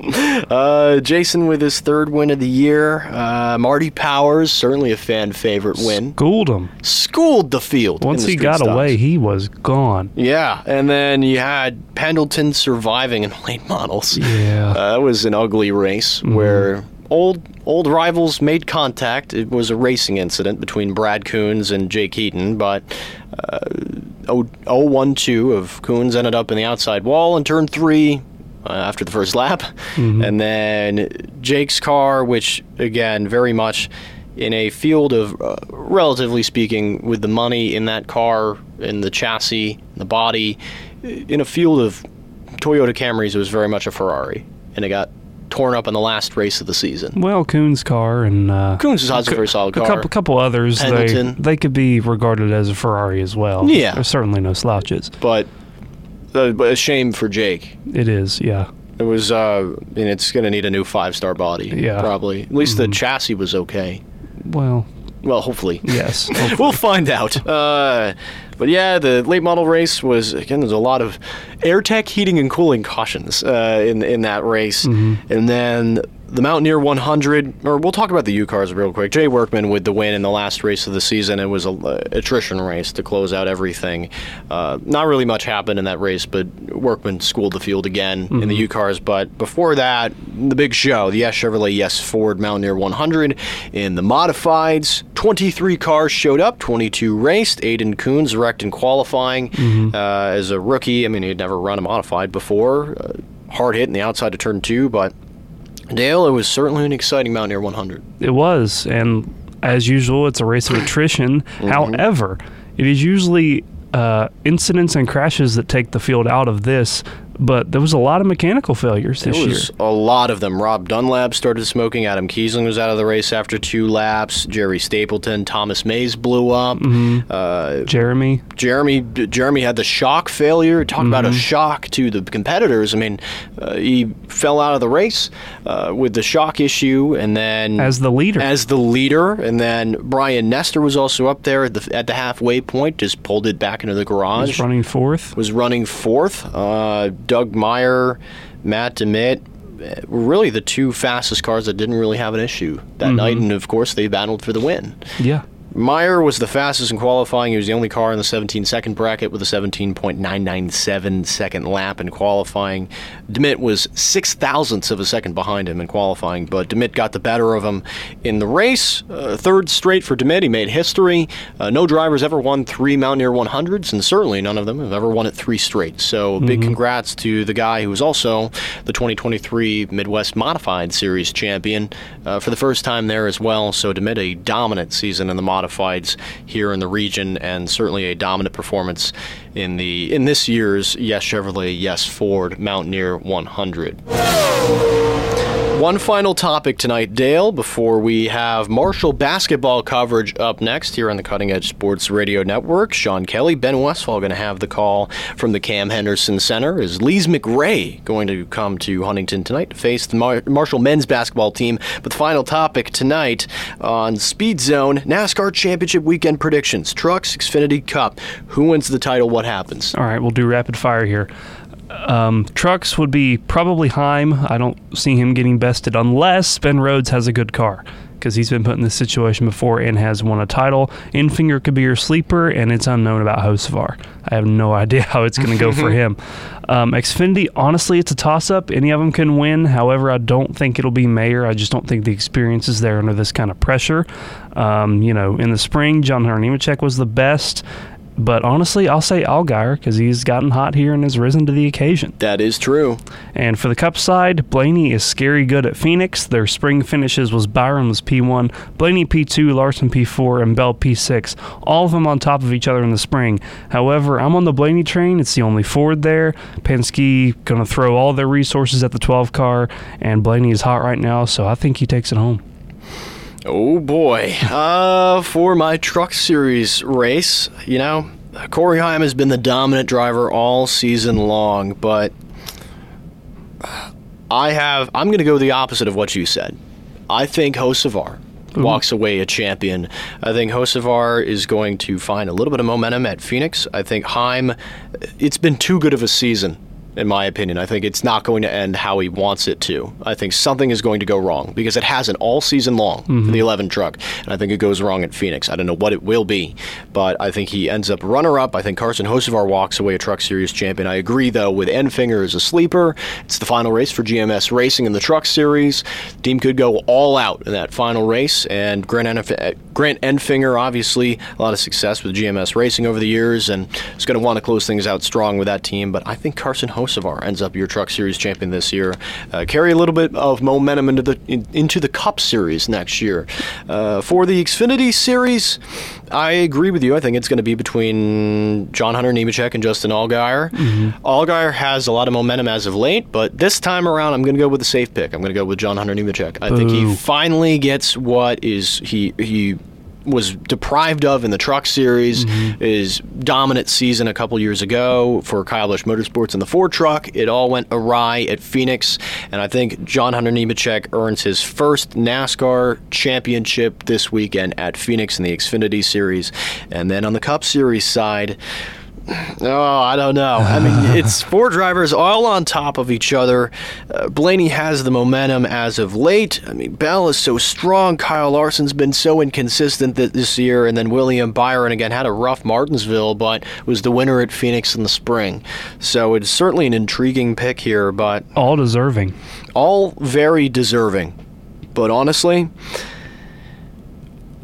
Uh, Jason with his third win of the year. Uh, Marty Powers, certainly a fan favorite win. Schooled him. Schooled the field. Once the he got away, he was gone. Yeah, and then you had Pendleton surviving in late models. Yeah. Uh, that was an ugly race where old old rivals made contact. It was a racing incident between Brad Coons and Jake Heaton, but uh, 0-1-2 of Coons ended up in the outside wall in turn three. Uh, after the first lap, and then Jake's car, which again very much in a field of, uh, relatively speaking, with the money in that car, in the chassis, the body, in a field of Toyota Camrys, it was very much a Ferrari, and it got torn up in the last race of the season. Well, Coon's car and uh, Coons a very solid a car. couple, couple others, they, Pendleton. they could be regarded as a Ferrari as well. Yeah. There's certainly no slouches. but, uh, but a shame for Jake. It is, yeah. It was, uh, and it's going to need a new five-star body, Yeah. probably. At least the chassis was okay. Well, Well, hopefully. yes. we'll find out. Uh, but yeah, the late model race was again. There's a lot of air tech heating and cooling cautions uh, in in that race, and then the Mountaineer 100. Or we'll talk about the U cars real quick. Jay Workman with the win in the last race of the season. It was a uh, attrition race to close out everything. Uh, not really much happened in that race, but Workman schooled the field again in the U cars. But before that, the big show, the Yes Chevrolet Yes Ford Mountaineer 100 in the modifieds. 23 cars showed up, 22 raced. Aiden Coons wrecked in qualifying uh, as a rookie. I mean, he had never run a modified before. Uh, hard hit in the outside of turn two, but Dale, it was certainly an exciting Mountaineer 100. It was, and as usual, it's a race of attrition. However, it is usually uh, incidents and crashes that take the field out of this. But there was a lot of mechanical failures this There year. a lot of them. Rob Dunlap started smoking. Adam Kiesling was out of the race after two laps. Jerry Stapleton, Thomas Mays blew up. Uh, Jeremy, Jeremy Jeremy had the shock failure. Talk about a Mm-hmm. shock to the competitors. I mean, uh, he fell out of the race uh, with the shock issue, and then as the leader, as the leader, and then Brian Nestor was also up there at the at the halfway point, just pulled it back into the garage. was running fourth. was running fourth. Doug Meyer, Matt Dimmitt uh, were really the two fastest cars that didn't really have an issue that Mm-hmm. night, and of course they battled for the win. Yeah. Meyer was the fastest in qualifying. He was the only car in the 17 second bracket with a 17.997 second lap in qualifying. Dimmitt was six thousandths of a second behind him in qualifying, but Dimmitt got the better of him in the race. Uh, third straight for Dimmitt. He made history. Uh, no drivers ever won three Mountaineer 100s, and certainly none of them have ever won it three straight. So big congrats to the guy who was also the 2023 Midwest Modified Series champion uh, for the first time there as well. So Dimmitt a dominant season in the modifieds here in the region, and certainly a dominant performance in the in this year's Yes Chevrolet Yes Ford Mountaineer 100. One final topic tonight, Dale, before we have Marshall basketball coverage up next here on the Cutting Edge Sports Radio Network. Sean Kelly, Ben Westfall going to have the call from the Cam Henderson Center. Is Lees McRae going to come to Huntington tonight to face the Mar- Marshall men's basketball team? But the final topic tonight on Speed Zone NASCAR Championship Weekend predictions. Trucks, Xfinity Cup. Who wins the title? What happens? All right, we'll do rapid fire here. Um, trucks would be probably Heim. I don't see him getting bested unless Ben Rhodes has a good car because he's been put in this situation before and has won a title. Enfinger could be your sleeper, and it's unknown about Hocevar. I have no idea how it's going to go for him. Um, Xfinity, honestly, it's a toss up. Any of them can win. However, I don't think it'll be Mayer. I just don't think the experience is there under this kind of pressure. Um, you know, in the spring, John Hunter was the best. But honestly, I'll say Allgaier because he's gotten hot here and has risen to the occasion. That is true. And for the Cup side, Blaney is scary good at Phoenix. Their spring finishes was Byron was P1, Blaney P2, Larson P4, and Bell P6. All of them on top of each other in the spring. However, I'm on the Blaney train. It's the only Ford there. Penske going to throw all their resources at the 12 car, and Blaney is hot right now, so I think he takes it home. Oh boy. Uh, for my truck series race, you know, Corey Heim has been the dominant driver all season long, but I have, I'm going to go the opposite of what you said. I think Hocevar walks away a champion. I think Hocevar is going to find a little bit of momentum at Phoenix. I think Heim, it's been too good of a season in my opinion. I think it's not going to end how he wants it to. I think something is going to go wrong because it hasn't all season long Mm-hmm. for the 11 truck, and I think it goes wrong at Phoenix. I don't know what it will be, but I think he ends up runner up. I think Carson Hocevar walks away a Truck Series champion. I agree, though, with Enfinger as a sleeper. It's the final race for GMS Racing in the Truck Series. Team could go all out in that final race, and Grant, Enf- Grant Enfinger, obviously, a lot of success with GMS Racing over the years, and is going to want to close things out strong with that team. But I think Carson Hocevar ends up your Truck Series champion this year. Uh, carry a little bit of momentum into the in, into the Cup Series next year. Uh, for the Xfinity Series, I agree with you. I think it's going to be between John Hunter Nemechek and Justin Allgaier. Allgaier has a lot of momentum as of late, but this time around, I'm going to go with the safe pick. I'm going to go with John Hunter Nemechek. I think he finally gets what is he he was deprived of in the truck series mm-hmm. his dominant season a couple years ago for Kyle Busch Motorsports in the Ford truck. It all went awry at Phoenix, and I think John Hunter Nemechek earns his first NASCAR championship this weekend at Phoenix in the Xfinity Series. And then on the Cup Series side, Oh, I don't know. I mean, it's four drivers all on top of each other. Uh, Blaney has the momentum as of late. I mean, Bell is so strong. Kyle Larson's been so inconsistent th- this year. And then William Byron, again, had a rough Martinsville, but was the winner at Phoenix in the spring. So it's certainly an intriguing pick here, but All deserving. all very deserving. But honestly,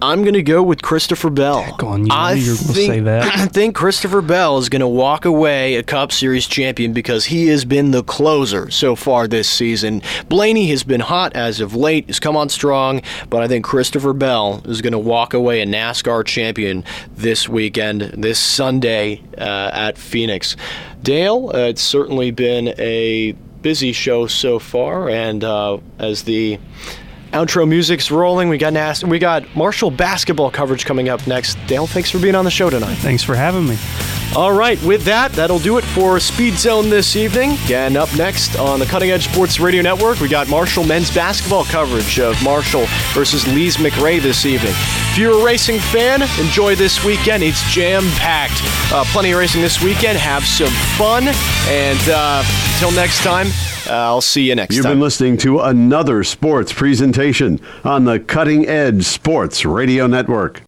I'm going to go with Christopher Bell. On, you I knew you were gonna think, say that. I think Christopher Bell is going to walk away a Cup Series champion because he has been the closer so far this season. Blaney has been hot as of late, has come on strong, but I think Christopher Bell is going to walk away a NASCAR champion this weekend, this Sunday uh, at Phoenix. Dale, uh, it's certainly been a busy show so far, and uh, as the outro music's rolling. We got Nas- we got Marshall basketball coverage coming up next. Dale, thanks for being on the show tonight. Thanks for having me. All right, with that, that'll do it for Speed Zone this evening. And up next on the Cutting Edge Sports Radio Network, we got Marshall men's basketball coverage of Marshall versus Lees McRae this evening. If you're a racing fan, enjoy this weekend. It's jam packed. Uh, plenty of racing this weekend. Have some fun. And uh, until next time, I'll see you next You've time. been listening to another sports presentation on the Cutting Edge Sports Radio Network.